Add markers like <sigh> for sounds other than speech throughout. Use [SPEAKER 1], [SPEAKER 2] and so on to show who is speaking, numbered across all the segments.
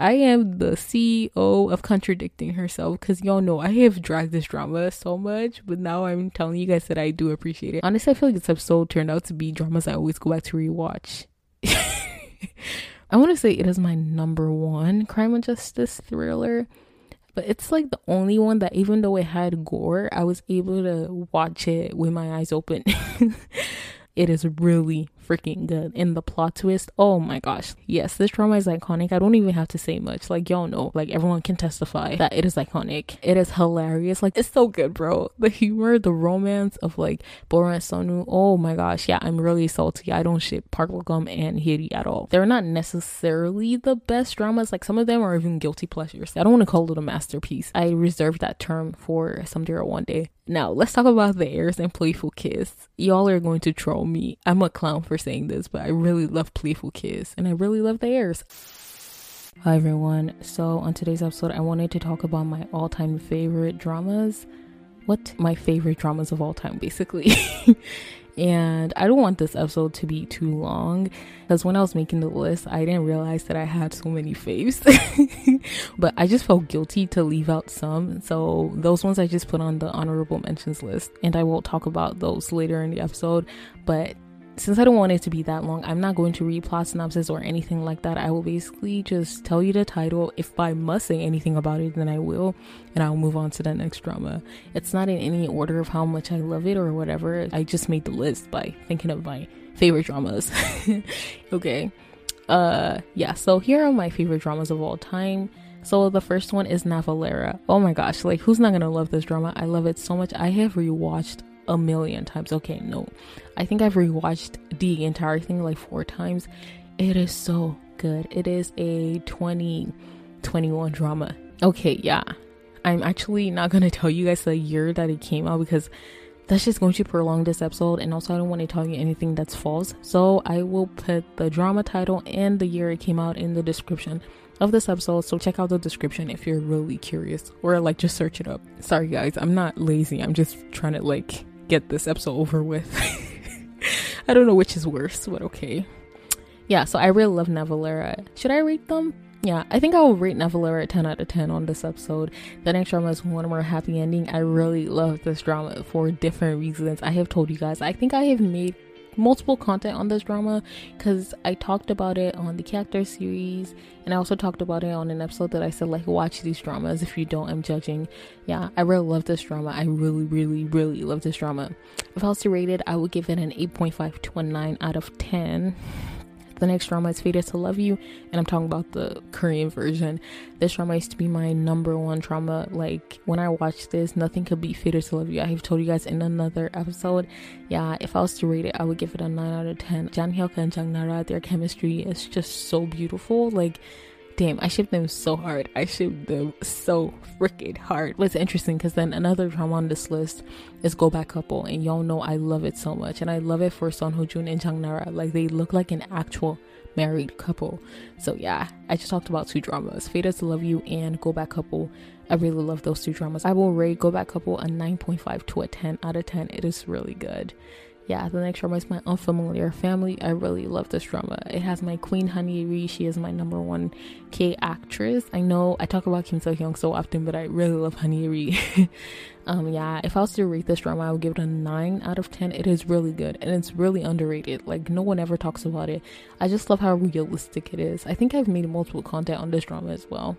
[SPEAKER 1] I am the CEO of contradicting herself because y'all know I have dragged this drama so much, but now I'm telling you guys that I do appreciate it. Honestly, I feel like this episode turned out to be dramas I always go back to rewatch. <laughs> I want to say it is my number one crime and justice thriller, but it's like the only one that even though it had gore, I was able to watch it with my eyes open. <laughs> it is really freaking good. And the plot twist, oh my gosh. Yes, this drama is iconic. I don't even have to say much. Like, y'all know, like, everyone can testify that it is iconic. It is hilarious. Like, it's so good, bro. The humor, the romance of like Bora and Sonu. Oh my gosh. Yeah, I'm really salty. I don't ship Park Gum and Hyeri at all. They're not necessarily the best dramas. Like, some of them are even guilty pleasures. I don't want to call it a masterpiece. I reserve that term for someday or one day. Now, let's talk about the heirs and Playful Kiss. Y'all are going to troll me. I'm a clown for saying this, but I really love Playful Kiss and I really love the heirs. Hi everyone. So, on today's episode, I wanted to talk about my all time favorite dramas. What my favorite dramas of all time, basically. <laughs> and I don't want this episode to be too long because when I was making the list, I didn't realize that I had so many faves. <laughs> but I just felt guilty to leave out some. So those ones I just put on the honorable mentions list, and I will talk about those later in the episode. But since I don't want it to be that long, I'm not going to read plot synopsis or anything like that. I will basically just tell you the title. If I must say anything about it, then I will, and I'll move on to the next drama. It's not in any order of how much I love it or whatever. I just made the list by thinking of my favorite dramas. <laughs> okay. Uh yeah, so here are my favorite dramas of all time. So the first one is Navillera. Oh my gosh, like who's not gonna love this drama? I love it so much. I have rewatched a million times. Okay, no. I think I've rewatched the entire thing like four times. It is so good. It is a 2021 drama. Okay, yeah. I'm actually not gonna <laughs> tell you guys the year that it came out because that's just going to prolong this episode and also I don't want to tell you anything that's false. So I will put the drama title and the year it came out in the description of this episode. So check out the description if you're really curious or like just search it up. Sorry guys, I'm not lazy. I'm just trying to like get this episode over with. <laughs> I don't know which is worse, but okay. Yeah, so I really love Navillera. Should I rate them? Yeah, I think I will rate Navillera 10 out of 10 on this episode. The next drama is One More Happy Ending. I really love this drama for different reasons. I have told you guys, I think I have made multiple content on this drama because I talked about it on the character series and I also talked about it on an episode that I said like watch these dramas if you don't I'm judging. Yeah I really love this drama. I really really really love this drama. If I was to rate it I would give it an 8.5 to a 9 out of 10 the next drama is Fated to Love You, and I'm talking about the Korean version. This drama used to be my number one drama. Like when I watched this, nothing could beat Fated to Love You. I have told you guys in another episode. Yeah, if I was to rate it, I would give it a 9 out of 10. Jang Hyuk and Jang Nara, their chemistry is just so beautiful. Like damn, I shipped them so hard. I shipped them so freaking hard. It's interesting because then another drama on this list is Go Back Couple, and y'all know I love it so much, and I love it for Son Ho Jun and Jang Nara. Like they look like an actual married couple. So yeah, I just talked about two dramas: Fated to Love You and Go Back Couple. I really love those two dramas. I will rate Go Back Couple a 9.5 to a 10 out of 10. It is really good yeah, the next drama is my unfamiliar family. I really love this drama. It has my queen Han Ye-ri. She is my number one K actress. I know I talk about Kim So Hyung so often, but I really love Han Ye-ri. <laughs> um, yeah, if I was to rate this drama, I would give it a nine out of ten. It is really good and it's really underrated. Like no one ever talks about it. I just love how realistic it is. I think I've made multiple content on this drama as well.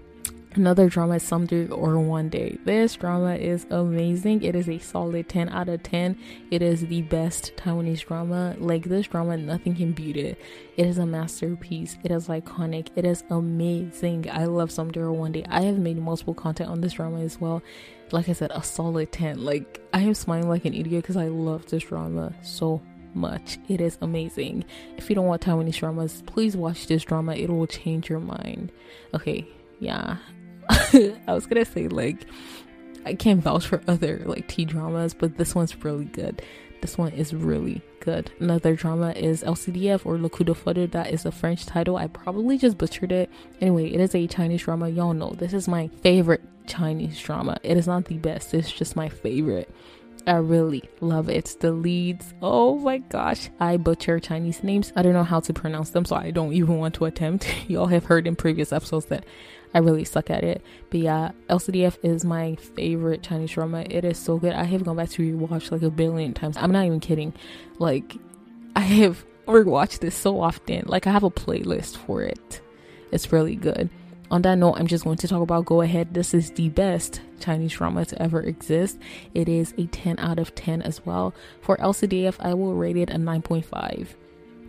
[SPEAKER 1] Another drama is Someday or One Day. This drama is amazing. It is a solid 10 out of 10. It is the best Taiwanese drama. Like this drama, nothing can beat it. It is a masterpiece. It is iconic. It is amazing. I love Someday or One Day. I have made multiple content on this drama as well. Like I said, a solid 10. Like I am smiling like an idiot because I love this drama so much. It is amazing. If you don't want Taiwanese dramas, please watch this drama. It will change your mind. Okay, yeah, <laughs> I was gonna say like I can't vouch for other like T dramas, but this one's really good. This one is really good. Another drama is LCDF or Le Coup. That is a French title. I probably just butchered it. Anyway, it is a Chinese drama. Y'all know this is my favorite Chinese drama. It is not the best. It's just my favorite. I really love it. It's The leads, oh my gosh, I butcher Chinese names. I don't know how to pronounce them, so I don't even want to attempt. <laughs> Y'all have heard in previous episodes that I really suck at it. But yeah, LCDF is my favorite Chinese drama. It is so good. I have gone back to rewatch like a billion times. I'm not even kidding. Like, I have rewatched this so often. Like, I have a playlist for it. It's really good on that note, I'm just going to talk about Go Ahead. This is the best Chinese drama to ever exist. It is a 10 out of 10 as well. For LCDF, I will rate it a 9.5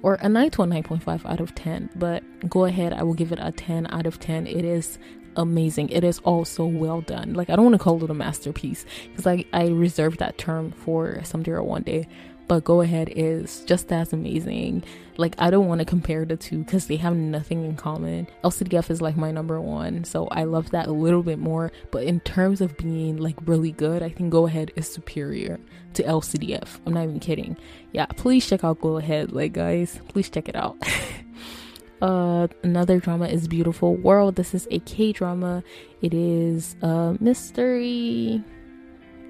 [SPEAKER 1] or a 9 to a 9.5 out of 10. But Go Ahead, I will give it a 10 out of 10. It is amazing. It is also well done. Like I don't want to call it a masterpiece because I I reserve that term for someday or one day but Go Ahead is just as amazing. Like, I don't want to compare the two because they have nothing in common. LCDF is like my number one, so I love that a little bit more. But in terms of being like really good, I think Go Ahead is superior to LCDF. I'm not even kidding. Yeah, please check out Go Ahead, like, guys, please check it out. <laughs> Uh, another drama is Beautiful World. This is a K drama. It is a mystery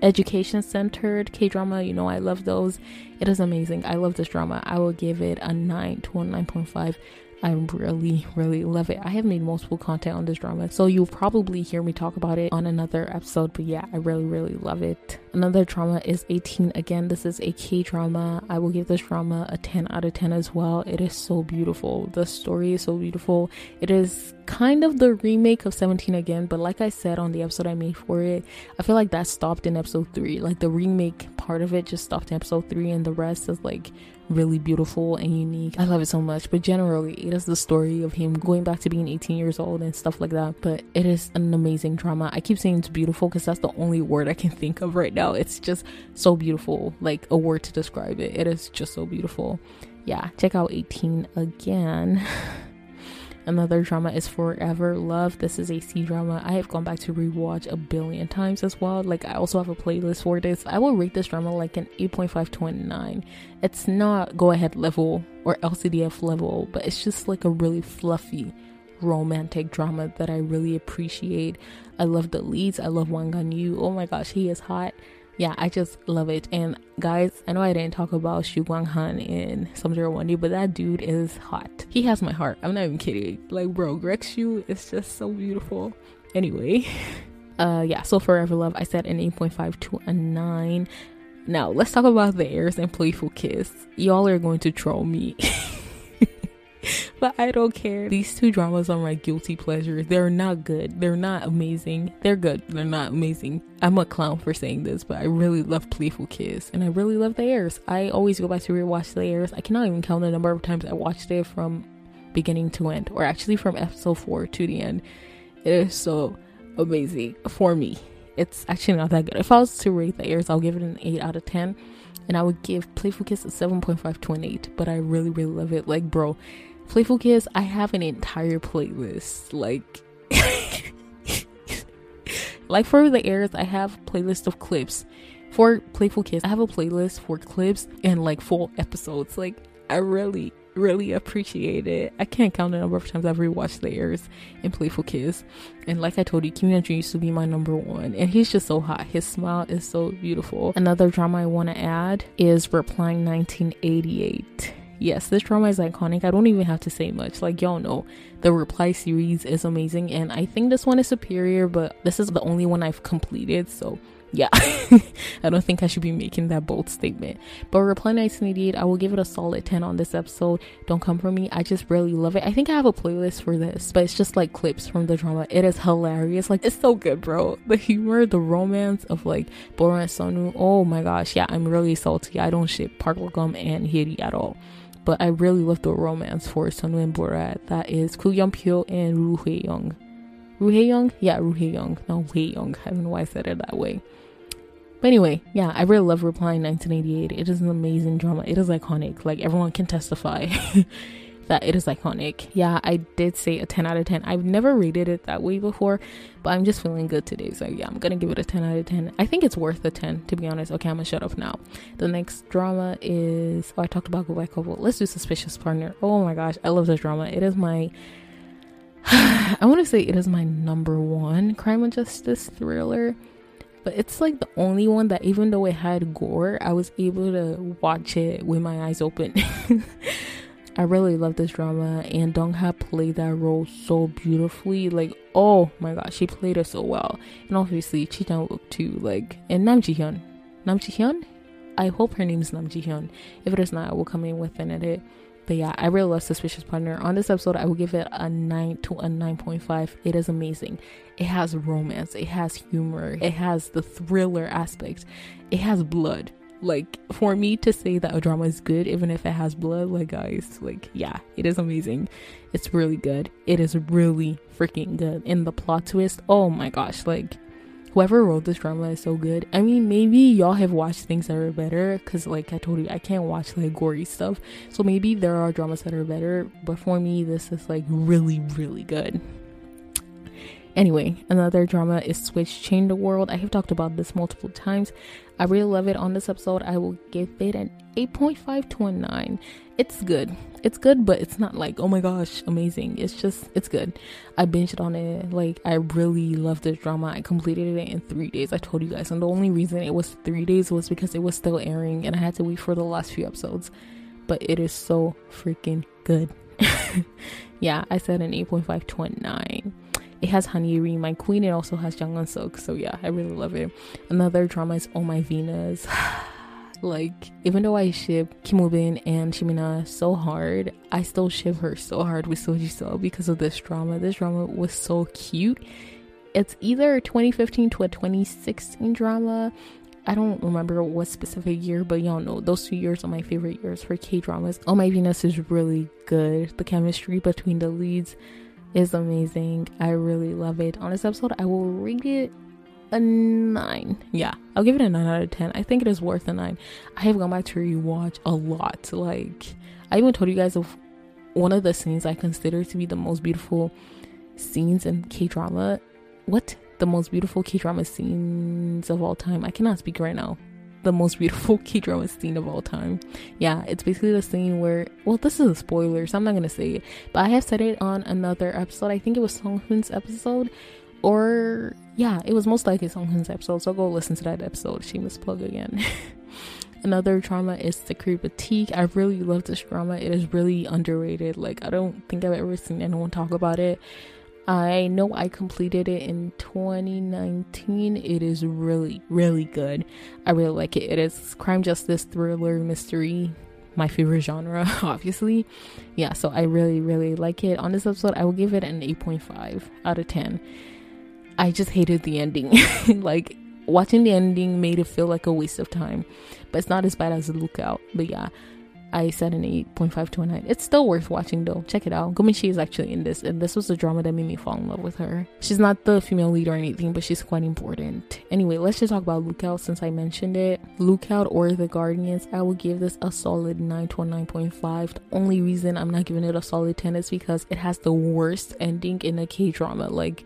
[SPEAKER 1] education centered K drama. You know, I love those. It is amazing. I love this drama. I will give it a 9 to a 9.5 I really, really love it. I have made multiple content on this drama, so you'll probably hear me talk about it on another episode. But yeah, I really, really love it. Another drama is 18. Again, this is a K drama. I will give this drama a 10 out of 10 as well. It is so beautiful. The story is so beautiful. It is kind of the remake of 17 again, but like I said on the episode I made for it, I feel like that stopped in episode 3. Like the remake part of it just stopped in episode 3, and the rest is like really beautiful and unique. I love it so much. But generally, it is the story of him going back to being 18 years old and stuff like that. But it is an amazing drama. I keep saying it's beautiful because that's the only word I can think of right now. It's just so beautiful, like a word to describe it. It is just so beautiful. Yeah, check out 18 again. <laughs> Another drama is Forever Love. This is a C drama. I have gone back to rewatch a billion times as well. Like I also have a playlist for this. I will rate this drama like an 8.5 to 9. It's not go ahead level or LCDF level, but it's just like a really fluffy romantic drama that I really appreciate. I love the leads. I love Wang Gan Yu. Oh my gosh, he is hot yeah, I just love it. And guys, I know I didn't talk about Xu Guanghan in Someday or One Day, but that dude is hot. He has my heart. I'm not even kidding. Like, bro, Greg Xu is just so beautiful. Anyway, <laughs> uh, yeah. So Forever Love, I said an 8.5 to a 9. Now let's talk about the Heirs and Playful Kiss. Y'all are going to troll me. <laughs> but I don't care. These two dramas are my guilty pleasures. They're not good. They're not amazing. They're good. They're not amazing. I'm a clown for saying this, but I really love Playful Kiss and I really love the Heirs. I always go back to rewatch the Heirs. I cannot even count the number of times I watched it from beginning to end, or actually from episode 4 to the end. It is so amazing for me. It's actually not that good. If I was to rate the Heirs, I'll give it an 8 out of 10 and I would give Playful Kiss a 7.5 to an 8, but I really, really love it. Like, bro, Playful Kiss, I have an entire playlist. Like, <laughs> like for the Heirs, I have playlist of clips. For Playful Kiss, I have a playlist for clips and like full episodes. Like, I really, really appreciate it. I can't count the number of times I've rewatched the Heirs in Playful Kiss. And like I told you, Kim Namjoon used to be my number one, and he's just so hot. His smile is so beautiful. Another drama I want to add is Replying 1988 yes, this drama is iconic. I don't even have to say much. Like, y'all know the Reply series is amazing, and I think this one is superior, but this is the only one I've completed, so yeah, <laughs> I don't think I should be making that bold statement. But Reply 1988, I will give it a solid 10 on this episode. Don't come for me. I just really love it. I think I have a playlist for this, but it's just like clips from the drama. It is hilarious. Like, it's so good, bro. The humor, the romance of like Bora and Sonu. Oh my gosh. Yeah, I'm really salty. I don't ship Park Gum and Hyeri at all but I really love the romance for Sonu and Borat. That is Koo Yeon Pyo and Roo Hae Young. Roo Hae Young? Yeah, Roo Hae Young. No, Hae Young. I don't know why I said it that way. But anyway, yeah, I really love Replying 1988. It is an amazing drama. It is iconic. Like everyone can testify. <laughs> that it is iconic. Yeah, I did say a 10 out of 10. I've never rated it that way before, but I'm just feeling good today. So yeah, I'm gonna give it a 10 out of 10. I think it's worth a 10, to be honest. Okay, I'm gonna shut up now. The next drama is oh, I talked about Go Back Couple. Let's do Suspicious Partner. Oh my gosh, I love this drama. It is my <sighs> I want to say it is my number one crime and justice thriller. but it's like the only one that even though it had gore, I was able to watch it with my eyes open. <laughs> I really love this drama, and Dong Ha played that role so beautifully. Like, oh my god, she played it so well. And obviously, Ji Chang Wook too. Like, and Nam Ji Hyun. Nam Ji Hyun? I hope her name is Nam Ji Hyun. If it is not, I will come in with an edit. But yeah, I really love Suspicious Partner. On this episode, I will give it a 9 to a 9.5. It is amazing. It has romance, it has humor, it has the thriller aspect, it has blood like for me to say that a drama is good even if it has blood like guys like yeah it is amazing. It's really good. It is really freaking good. And the plot twist oh my gosh like whoever wrote this drama is so good. I mean maybe y'all have watched things that are better because like i told you i can't watch like gory stuff. So maybe there are dramas that are better but for me this is like really really good. Anyway, another drama is Switch Change the World. I have talked about this multiple times. I really love it on this episode. I will give it an 8.5 to a 9. It's good. It's good, but it's not like, oh my gosh, amazing. It's just, it's good. I binged on it. Like, I really love this drama. I completed it in three days. I told you guys. And the only reason it was three days was because it was still airing and I had to wait for the last few episodes. But it is so freaking good. <laughs> yeah, I said an 8.5 to a 9. It has Han Ye-ri, my queen. It also has Jang Keun Suk. So yeah, I really love it. Another drama is Oh My Venus. <sighs> like even though I ship Kim Woo Bin and Shin Min-a so hard, I still ship her so hard with So Ji-sub because of this drama. This drama was so cute. It's either 2015 to a 2016 drama. I don't remember what specific year, but y'all know those two years are my favorite years for K dramas. Oh My Venus is really good. The chemistry between the leads is amazing. I really love it. On this episode, I will rate it a 9. Yeah, I'll give it a 9 out of 10. I think it is worth a 9. I have gone back to rewatch a lot. Like, I even told you guys of one of the scenes I consider to be the most beautiful scenes in K drama. What? The most beautiful K drama scenes of all time. I cannot speak right now the most beautiful <laughs> K drama scene of all time. Yeah, it's basically the scene where, well, this is a spoiler, so I'm not gonna say it, but I have said it on another episode. I think it was Sung Hoon's episode, or yeah, it was most likely Sung Hoon's episode. So go listen to that episode. Shameless plug again. <laughs> Another drama is the Secret Boutique. I really love this drama. It is really underrated. Like I don't think I've ever seen anyone talk about it. I know I completed it in 2019. It is really, really good. I really like it. It is crime justice thriller mystery, my favorite genre, <laughs> obviously. Yeah, so I really, really like it. On this episode, I will give it an 8.5 out of 10. I just hated the ending. <laughs> like, watching the ending made it feel like a waste of time, but it's not as bad as Lookout. But yeah, I said an 8.5 to a 9. It's still worth watching though. Check it out. Go Min-si is actually in this, and this was the drama that made me fall in love with her. She's not the female lead or anything, but she's quite important. Anyway, let's just talk about Lookout since I mentioned it. Lookout or The Guardians, I will give this a solid 9 to a 9.5. The only reason I'm not giving it a solid 10 is because it has the worst ending in a K drama. Like,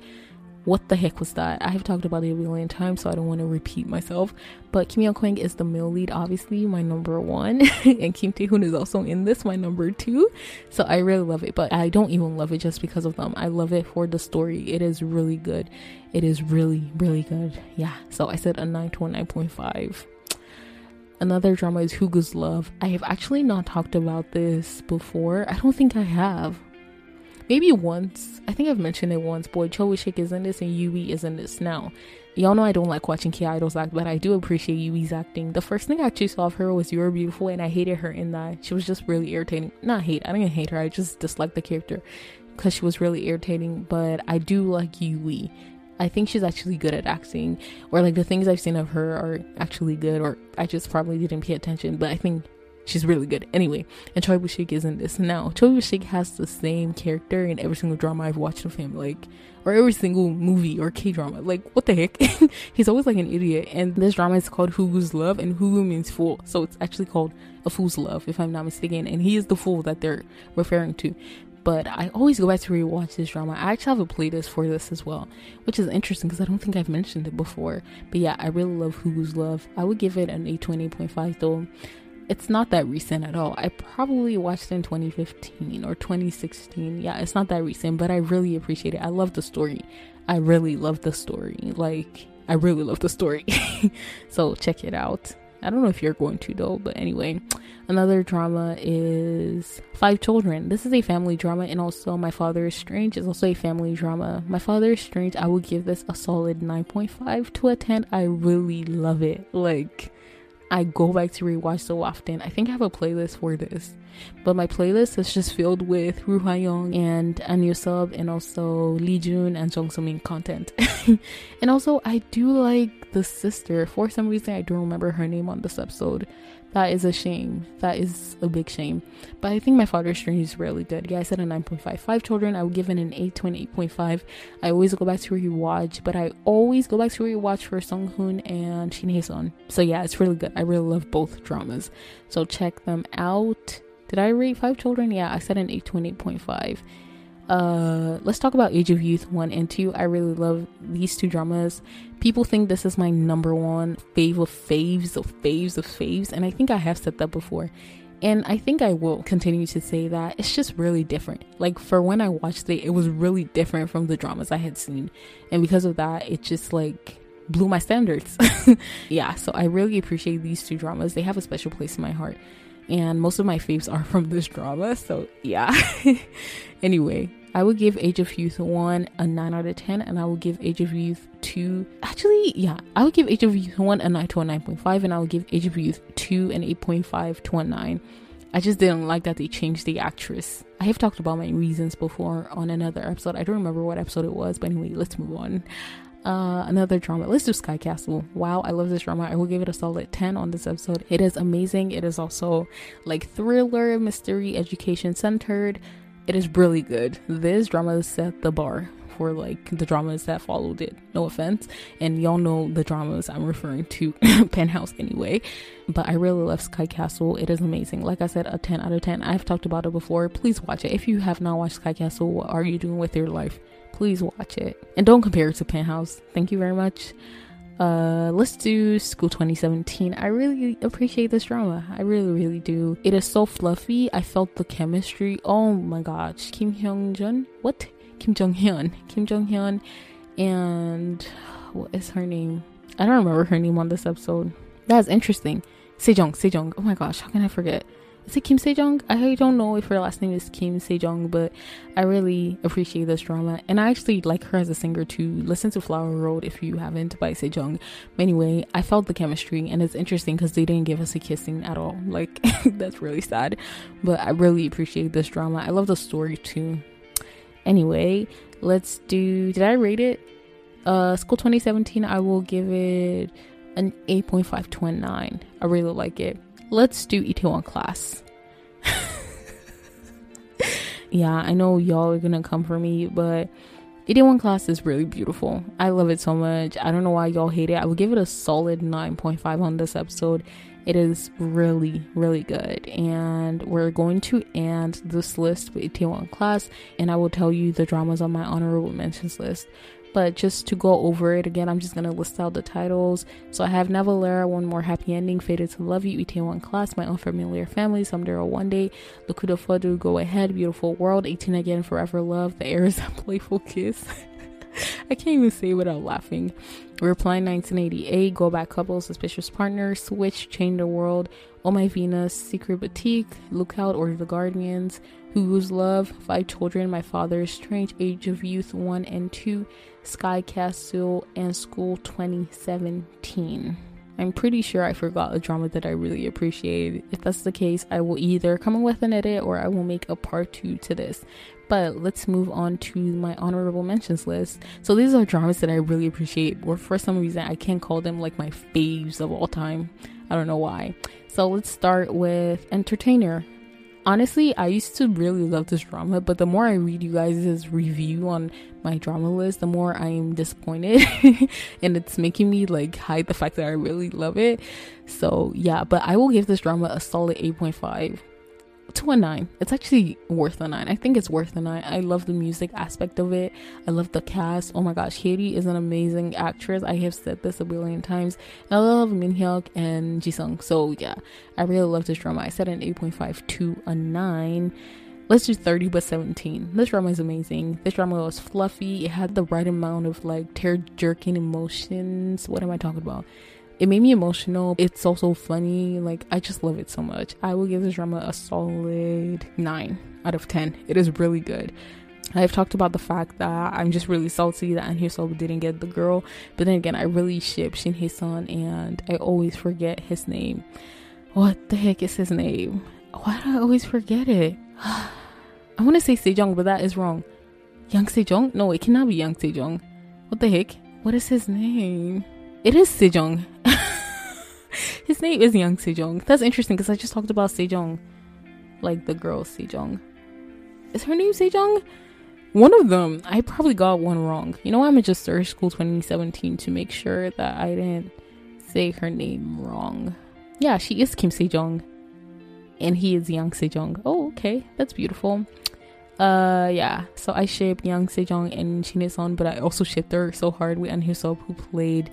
[SPEAKER 1] what the heck was that? I have talked about it a million times, so I don't want to repeat myself. But Kim Young Kwang is the male lead, obviously, my number one. <laughs> and Kim Tae Hoon is also in this, my number two. So I really love it. But I don't even love it just because of them. I love it for the story. It is really good. It is really, really good. Yeah. So I said a 9 to a 9.5. Another drama is Hogu's Love. I have actually not talked about this before. I don't think I have maybe once. I think I've mentioned it once. Boy, Choi Woo-shik is in this and Yui is in this now. Y'all know I don't like watching K idols act, but I do appreciate Yui's acting. The first thing I actually saw of her was You're Beautiful, and I hated her in that. She was just really irritating. Not hate, I didn't hate her. I just disliked the character because she was really irritating. But I do like Yui. I think she's actually good at acting, or like the things I've seen of her are actually good, or I just probably didn't pay attention. But I think She's really good. Anyway, and Choi Woo-shik is in this now. Choi Woo-shik has the same character in every single drama I've watched of him, like, or every single movie or K drama. Like, what the heck? <laughs> He's always like an idiot. And this drama is called Hogu's Love, and Hogu means fool, so it's actually called A Fool's Love, if I'm not mistaken. And he is the fool that they're referring to but I always go back to rewatch this drama. I actually have a playlist for this as well, which is interesting because I don't think I've mentioned it before. But yeah, I really love Hogu's Love. I would give it an 820.5 though it's not that recent at all. I probably watched in 2015 or 2016. Yeah, it's not that recent, but I really appreciate it. I love the story. I really love the story. Like, I really love the story. <laughs> so check it out. I don't know if you're going to though, but anyway, another drama is Five Children. This is a family drama, and also My Father is Strange is also a family drama. My Father is Strange, I will give this a solid 9.5 to a 10. I really love it. Like, I go back to rewatch so often. I think I have a playlist for this, but my playlist is just filled with Ru and An Sub and also Lee Jun and Jung So Min content. <laughs> and also, I do like the sister. For some reason, I don't remember her name on this episode. That is a shame. That is a big shame. But I think my father's strange is really good. Yeah, I said a 9.5. Five children, I would give it an 8 to an 8.5. I always go back to rewatch, but I always go back to rewatch for Sung Hoon and Shin Hye Sun. So yeah, it's really good. I really love both dramas. So check them out. Did I rate Five Children? Yeah, I said an 8 to an 8.5 uh let's talk about age of youth 1 and 2 i really love these two dramas. People think this is my number one fave of faves of faves of faves and i think i have said that before. And i think i will continue to say that. It's just really different. Like for when i watched it it was really different from the dramas i had seen. And because of that it just like blew my standards. <laughs> Yeah so i really appreciate these two dramas. They have a special place in my heart and most of my faves are <laughs> from this drama so yeah <laughs> anyway i would give age of youth 1 a 9 out of 10 and i would give age of youth 2 actually yeah i would give age of youth 1 a 9 to a 9.5 and i would give age of youth 2 an 8.5 to a 9 I just didn't like that they changed the actress. I have talked about my reasons before on another episode. I don't remember what episode it was, but anyway, let's move on. Uh, another drama. Let's do Sky Castle. Wow, I love this drama. I will give it a solid 10 on this episode. It is amazing. It is also like thriller, mystery, education centered. It is really good. This drama set the bar for like the dramas that followed it. No offense. And y'all know the dramas I'm referring to <laughs> Penthouse anyway. But I really love Sky Castle. It is amazing. Like I said, a 10 out of 10. I've talked about it before. Please watch it. If you have not watched Sky Castle, what are you doing with your life? Please watch it. And don't compare it to penthouse. Thank you very much. Uh let's do school 2017 i really appreciate this drama. I really really do. It is so fluffy. I felt the chemistry. Oh my gosh. Kim hyung-jun? What? Kim jong-hyun kim jong-hyun and what is her name? I don't remember her name on this episode. That's interesting. Sejong sejong. Oh my gosh. How can i forget is it Kim Sejong? I don't know if her last name is Kim Sejong, but I really appreciate this drama, and I actually like her as a singer too. Listen to Flower Road if you haven't by Sejong. But anyway, I felt the chemistry, and it's interesting because they didn't give us a kissing at all. <laughs> Like <laughs> that's really sad, but I really appreciate this drama. I love the story too. Anyway, let's do. Did I rate it? Uh, School 2017. I will give it an 8.5 to a 9. I really like it let's do Itaewon class. yeah, I know y'all are gonna come for me, but Itaewon class is really beautiful. I love it so much. I don't know why y'all hate it. I would give it a solid 9.5 on this episode. It is really, really good. And we're going to end this list with Itaewon class, and I will tell you the dramas on my honorable mentions list but just to go over it again, I'm just gonna list out the titles. So I have Navillera, One More Happy Ending, Fated to Love You, Itaewon Class, My Unfamiliar Family, Someday or One Day, Le Coup de Foudre, Go Ahead, Beautiful World, 18 Again, Forever Love, The Air is <laughs> a Playful Kiss. <laughs> I can't even say without laughing. Reply 1988, Go Back Couple, Suspicious Partner, Switch, Change the World, Oh My Venus, Secret Boutique, Lookout or The Guardians, Hogu's Love, Five Children, My Father's Strange Age of Youth 1 and 2, Sky Castle, and School 2017. I'm pretty sure I forgot a drama that I really appreciated. If that's the case, I will either come up with an edit or I will make a part two to this. But let's move on to my honorable mentions list. So these are dramas that I really appreciate, or for some reason I can't call them like my faves of all time. I don't know why. So let's start with Entertainer honestly, I used to really love this drama, but the more I read you guys' review on my drama list, the more I am disappointed. <laughs> and it's making me like hide the fact that I really love it. So, yeah, but I will give this drama a solid 8.5 to a nine. It's actually worth a nine. I think it's worth a nine. I love the music aspect of it. I love the cast. Oh my gosh, Katie is an amazing actress. I have said this a billion times. I love Min Hyuk and Jisung. So yeah, I really love this drama. I said an 8.5 to a nine. let's do 30 but 17 this drama is amazing this drama was fluffy it had the right amount of like tear jerking emotions what am i talking about it made me emotional it's also funny like i just love it so much i will give this drama a solid 9 out of 10 it is really good I've talked about the fact that I'm just really salty that An Hyo-seo didn't get the girl, but then again, I really ship Shin Hye-sun and I always forget his name. What the heck is his name? Why do I always forget it? <sighs> I want to say Sejong, but that is wrong. Yang Sejong? No, it cannot be Yang Sejong. What the heck? What is his name? It is Sejong. <laughs> his name is Yang Sejong. That's interesting because I just talked about Sejong. Like the girl Sejong. Is her name Sejong? One of them. I probably got one wrong. You know, I'm gonna just search school 2017 to make sure that I didn't say her name wrong. Yeah, she is Kim Sejong and he is Yang Sejong. Oh, okay, that's beautiful. Uh, yeah. So I shipped Yang Sejong and Shin Hye-sun, but I also shipped her so hard with An Hyo-seo, who played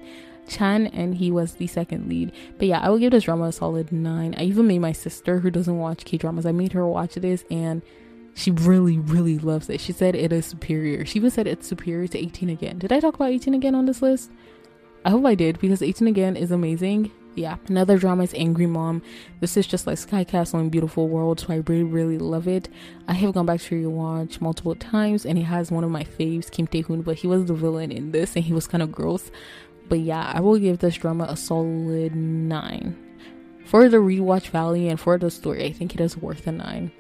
[SPEAKER 1] Chan, and he was the second lead. But yeah, I will give this drama a solid nine. I even made my sister, who doesn't watch K dramas, I made her watch this, and she really, really loves it. She said it is superior. She even said it's superior to 18 Again. Did I talk about 18 Again on this list? I hope I did because 18 Again is amazing yeah, another drama is Angry Mom. This is just like Sky Castle and Beautiful World, so I really, really love it. I have gone back to rewatch multiple times, and it has one of my faves, Kim Tae Hoon, but he was the villain in this, and he was kind of gross. But yeah, I will give this drama a solid nine. For the rewatch value and for the story, I think it is worth a nine.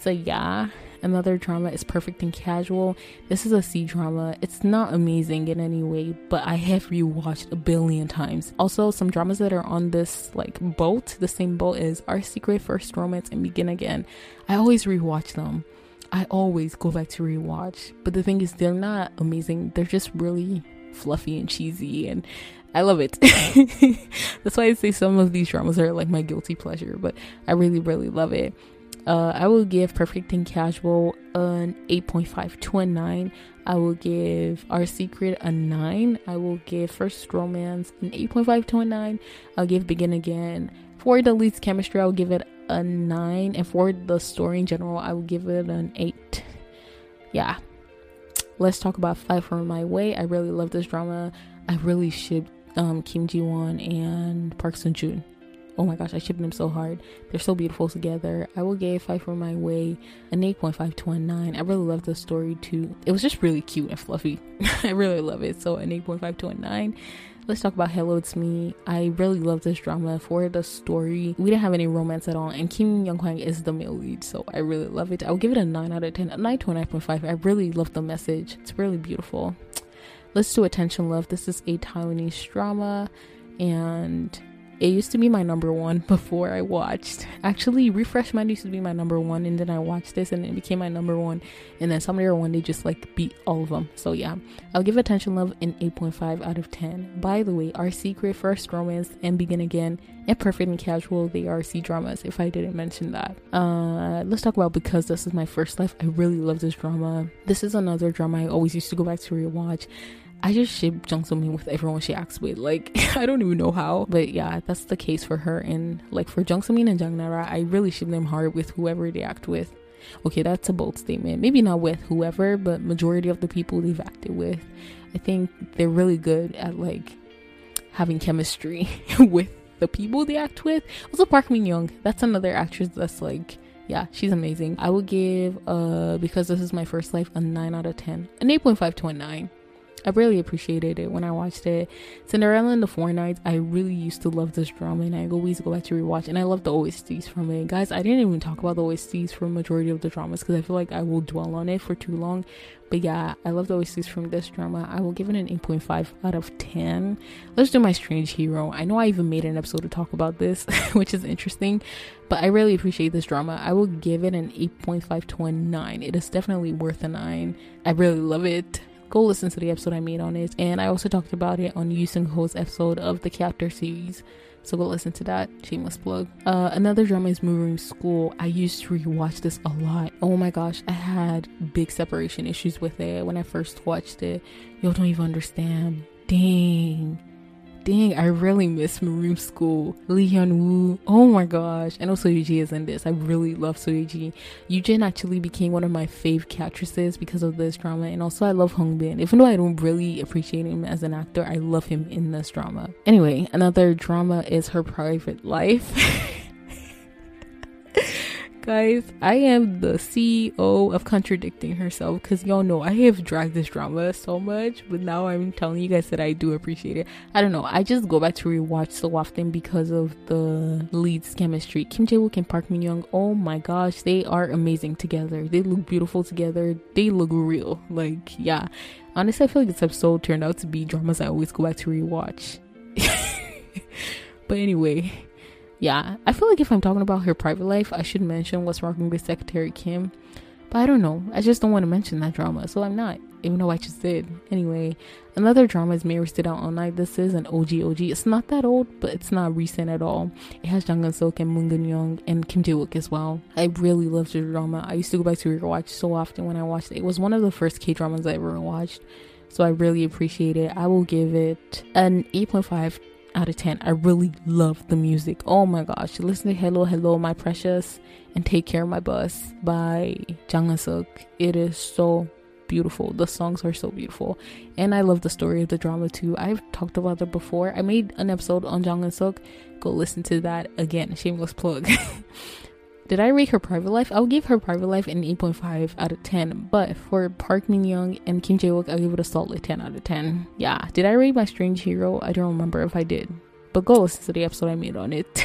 [SPEAKER 1] So yeah, Another drama is Perfect and Casual. This is a C drama. It's not amazing in any way, but I have rewatched a billion times. Also, some dramas that are on this like boat, the same boat is Our Secret, First Romance, and Begin Again. I always rewatch them. I always go back to rewatch. But the thing is, they're not amazing. They're just really fluffy and cheesy and I love it. <laughs> That's why I say some of these dramas are like my guilty pleasure, but I really, really love it. Uh, I will give Perfect and Casual an 8.5 to a 9. I will give Our Secret a 9. I will give First Romance an 8.5 to a 9. I'll give Begin Again. For the lead's chemistry, I'll give it a 9. And for the story in general, I will give it an 8. Yeah. Let's talk about Fight for My Way. I really love this drama. I really shipped um, Kim Ji Won and Park Seo Joon. oh my gosh, I ship them so hard. They're so beautiful together. I will give Fight for My Way an 8.5 to a 9. I really love the story too. It was just really cute and fluffy. <laughs> I really love it. So an 8.5 to a 9. Let's talk about Hello It's Me. I really love this drama for the story. We didn't have any romance at all, and Kim Young Kwang is the male lead, so I really love it. I'll give it a 9 out of 10, a 9 to a 9.5. I really love the message. It's really beautiful. Let's do Attention Love. This is a Taiwanese drama, and it used to be my number one <laughs> before I watched. Actually, Refresh Mind used to be my number one, and then I watched this, and it became my number one. And then Someday or One Day just like beat all of them. So yeah, I'll give Attention Love an 8.5 out of 10. By the way, Our Secret, First Romance, and Begin Again, and Perfect and Casual, they are C dramas. If I didn't mention that, uh, let's talk about because this is my first life. I really love this drama. This is another drama I always used to go back to rewatch. I just ship Jung So Min with everyone she acts with. Like <laughs> I don't even know how, but yeah, that's the case for her. And like for Jung So Min and Jang Nara, I really ship them hard with whoever they act with. Okay, that's a bold statement. Maybe not with whoever, but majority of the people they've acted with, I think they're really good at like having chemistry <laughs> with the people they act with. Also, Park Min Young, that's another actress that's like yeah, she's amazing. I would give uh because this is my first life a 9 out of 10. An 8.5 to a 9. I really appreciated it when I watched it. Cinderella and the Four Knights, I really used to love this drama and I always go back to rewatch and I love the OSTs from it. Guys, I didn't even talk about the OSTs for majority of the dramas because I feel like I will dwell on it for too long. But yeah, I love the OSTs from this drama. I will give it an 8.5 out of 10. Let's do my strange hero. I know I even made an episode to talk about this, <laughs> which is interesting, but I really appreciate this drama. I will give it an 8.5 to a 9. It is definitely worth a 9. I really love it go listen to the episode I made on it. And I also talked about it on Yu Sung Ho's episode of the Captor series. So go listen to that. Shameless plug. Uh, another drama is Moorim School. I used to rewatch this a lot. Oh my gosh, I had big separation issues with it when I first watched it. Y'all don't even understand. Dang. Dang, I really miss Moorim School. Lee Hyun Woo. Oh my gosh. And also Yuji is in this. I really love Soyeji. Yujin actually became one of my fave actresses because of this drama. And also I love Hong Bin. Even though I don't really appreciate him as an actor, I love him in this drama. Anyway, another drama is her private life. <laughs> Guys, I am the CEO of contradicting herself because y'all know I have dragged this drama so much, but now I'm telling you guys that I do appreciate it. I don't know, I just go back to rewatch so often because of the leads chemistry. Kim Jae Wook and Park Min Young, oh my gosh, they are amazing together. They look beautiful together, they look real. Like, yeah. Honestly, I feel like this episode turned out to be dramas I always go back to rewatch. <laughs> but anyway, yeah, I feel like if I'm talking about her private life, I should mention what's wrong with Secretary Kim. But I don't know. I just don't want to mention that drama, so I'm not, even though I just did. Anyway, another drama is Mary Stayed Out All Night. This is an OG OG. It's not that old, but it's not recent at all. It has Jang Keun Suk and Moon Geun Young and Kim Jae Wook as well. I really loved the drama. I used to go back to rewatch so often when I watched it. It was one of the first K dramas I ever watched, so I really appreciate it. I will give it an 8.5 out of 10. I really love the music. Oh my gosh. Listen to Hello, Hello, My Precious and Take Care of My Bus by Jang Keun Suk. It is so beautiful. The songs are so beautiful. And I love the story of the drama too. I've talked about it before. I made an episode on Jang Keun Suk. Go listen to that again. Shameless plug. <laughs> Did I rate her private life? I'll give her private life an 8.5 out of 10. But for Park Min Young and Kim Jae Wook, I'll give it a solid 10 out of 10. Yeah. Did I rate my strange hero? I don't remember if I did. But go listen to the episode I made on it.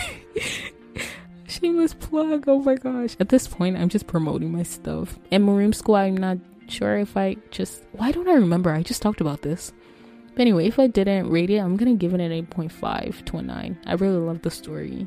[SPEAKER 1] <laughs> Shameless plug. Oh my gosh. At this point, I'm just promoting my stuff. And Moorim School, I'm not sure if I just. Why don't I remember? I just talked about this. But anyway, if I didn't rate it, I'm gonna give it an 8.5 to a 9. I really love the story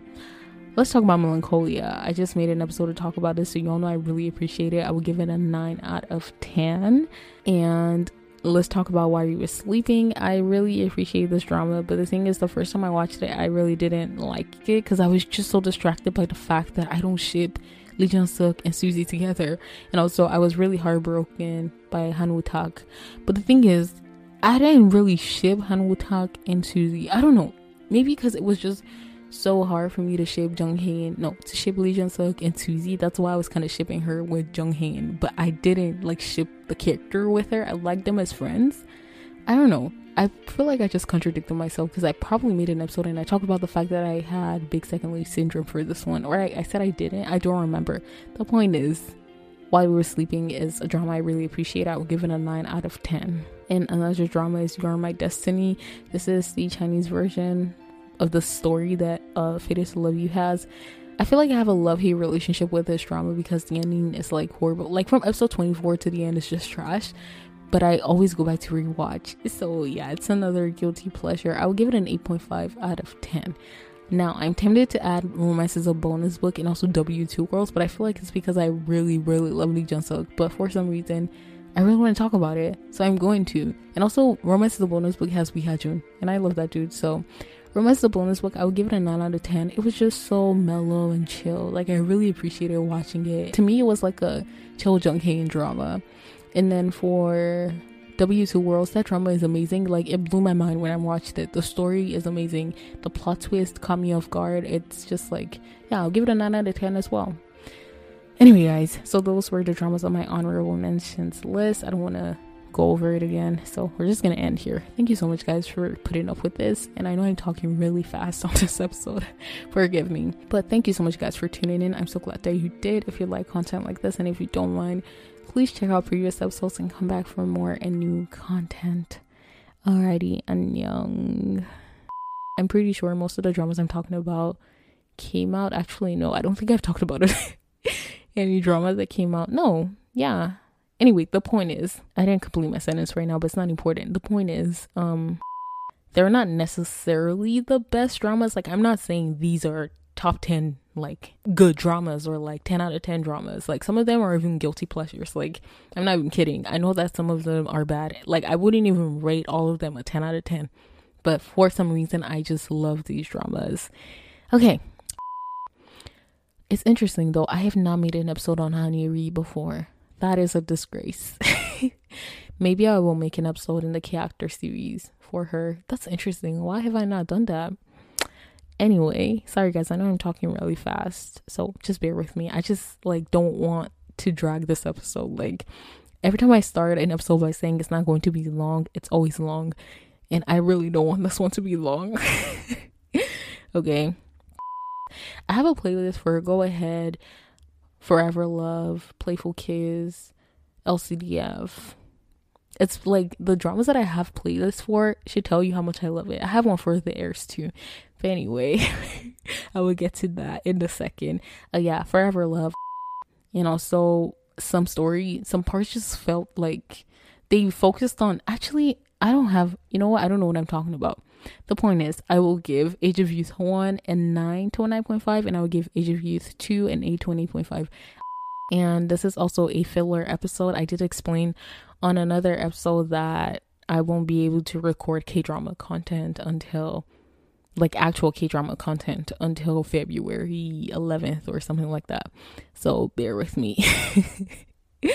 [SPEAKER 1] let's talk about melancholia. I just made an episode to talk about this so y'all know i really appreciate it. I would give it a 9 out of 10 and let's talk about why we were sleeping. I really appreciate this drama but the thing is the first time i watched it i really didn't like it because i was just so distracted by the fact that i don't ship lee jung suk and suzy together. And also i was really heartbroken by han woo tak but the thing is i didn't really ship han woo tak and suzy i don't know. Maybe because it was just so hard for me to ship Jung Hae no to ship Lee Jung Suk and Suzy. That's why I was kind of shipping her with Jung Hae but I didn't like ship the character with her. I liked them as friends. I don't know. I feel like I just contradicted myself because I probably made an episode and I talked about the fact that I had big second lead syndrome for this one, or I, I said I didn't. I don't remember. The point is, while we were sleeping is a drama I really appreciate. I would give it a 9 out of 10. And another drama is You're My Destiny. This is the Chinese version of the story that uh to Love You has. I feel like I have a love hate relationship with this drama because the ending is like horrible. Like from episode 24 to the end is just trash. But I always go back to rewatch. So yeah, it's another guilty pleasure. I would give it an 8.5 out of 10. Now I'm tempted to add Romance as a bonus book and also W2 Worlds, but I feel like it's because I really, really love Lee Jung Suk. But for some reason, I really want to talk about it, so I'm going to. And also, Romance as a bonus book has Wi Ha Jun, and I love that dude. So Romance the bonus book, I would give it a 9 out of 10. It was just so mellow and chill. Like, I really appreciated watching it. To me, it was like a chill Jung Hae drama. And then for W2 Worlds, that drama is amazing. Like, it blew my mind when I watched it. The story is amazing. The plot twist caught me off guard. It's just like, yeah, I'll give it a 9 out of 10 as well. Anyway, guys, so those were the dramas on my honorable mentions list. I don't want to go over it again. So we're just gonna end here. Thank you so much, guys, for putting up with this. And I know I'm talking really fast <laughs> on this episode. Forgive me. But thank you so much, guys, for tuning in. I'm so glad that you did. If you like content like this, and if you don't mind, please check out previous episodes and come back for more and new content. Alrighty, young. I'm pretty sure most of the dramas I'm talking about came out. Actually, no, I don't think I've talked about it. <laughs> Any drama that came out? No, yeah, Anyway, the point is, I didn't complete my sentence right now, but it's not important. The point is, um, they're not necessarily the best dramas. Like, I'm not saying these are top 10 like good dramas or like 10 out of 10 dramas. Like, some of them are even guilty pleasures. Like, I'm not even kidding. I know that some of them are bad. Like, I wouldn't even rate all of them a 10 out of 10. But for some reason, I just love these dramas. Okay. It's interesting though. I have not made an episode on Honey Hanyu before. That is a disgrace. <laughs> Maybe I will make an episode in the character series for her. That's interesting. Why have I not done that? Anyway, sorry guys, I know I'm talking really fast, so just bear with me. I just like don't want to drag this episode. Like every time I start an episode by saying it's not going to be long, it's always long. And I really don't want this one to be long. <laughs> okay. I have a playlist for Go Ahead, Forever Love, Playful Kiss, LCDF. It's like the dramas that I have playlists for should tell you how much I love it. I have one for the heirs too. But anyway, <laughs> I will get to that in a second. Uh, yeah, Forever Love. And also some story, some parts just felt like they focused on actually I don't have you know what I don't know what I'm talking about. The point is, I will give Age of Youth 1 and 9 to a 9.5, and I will give Age of Youth 2 and 8 to an 8.5. And this is also a filler episode. I did explain on another episode that I won't be able to record K drama content until, like, actual K drama content until February 11th or something like that. So bear with me. <laughs>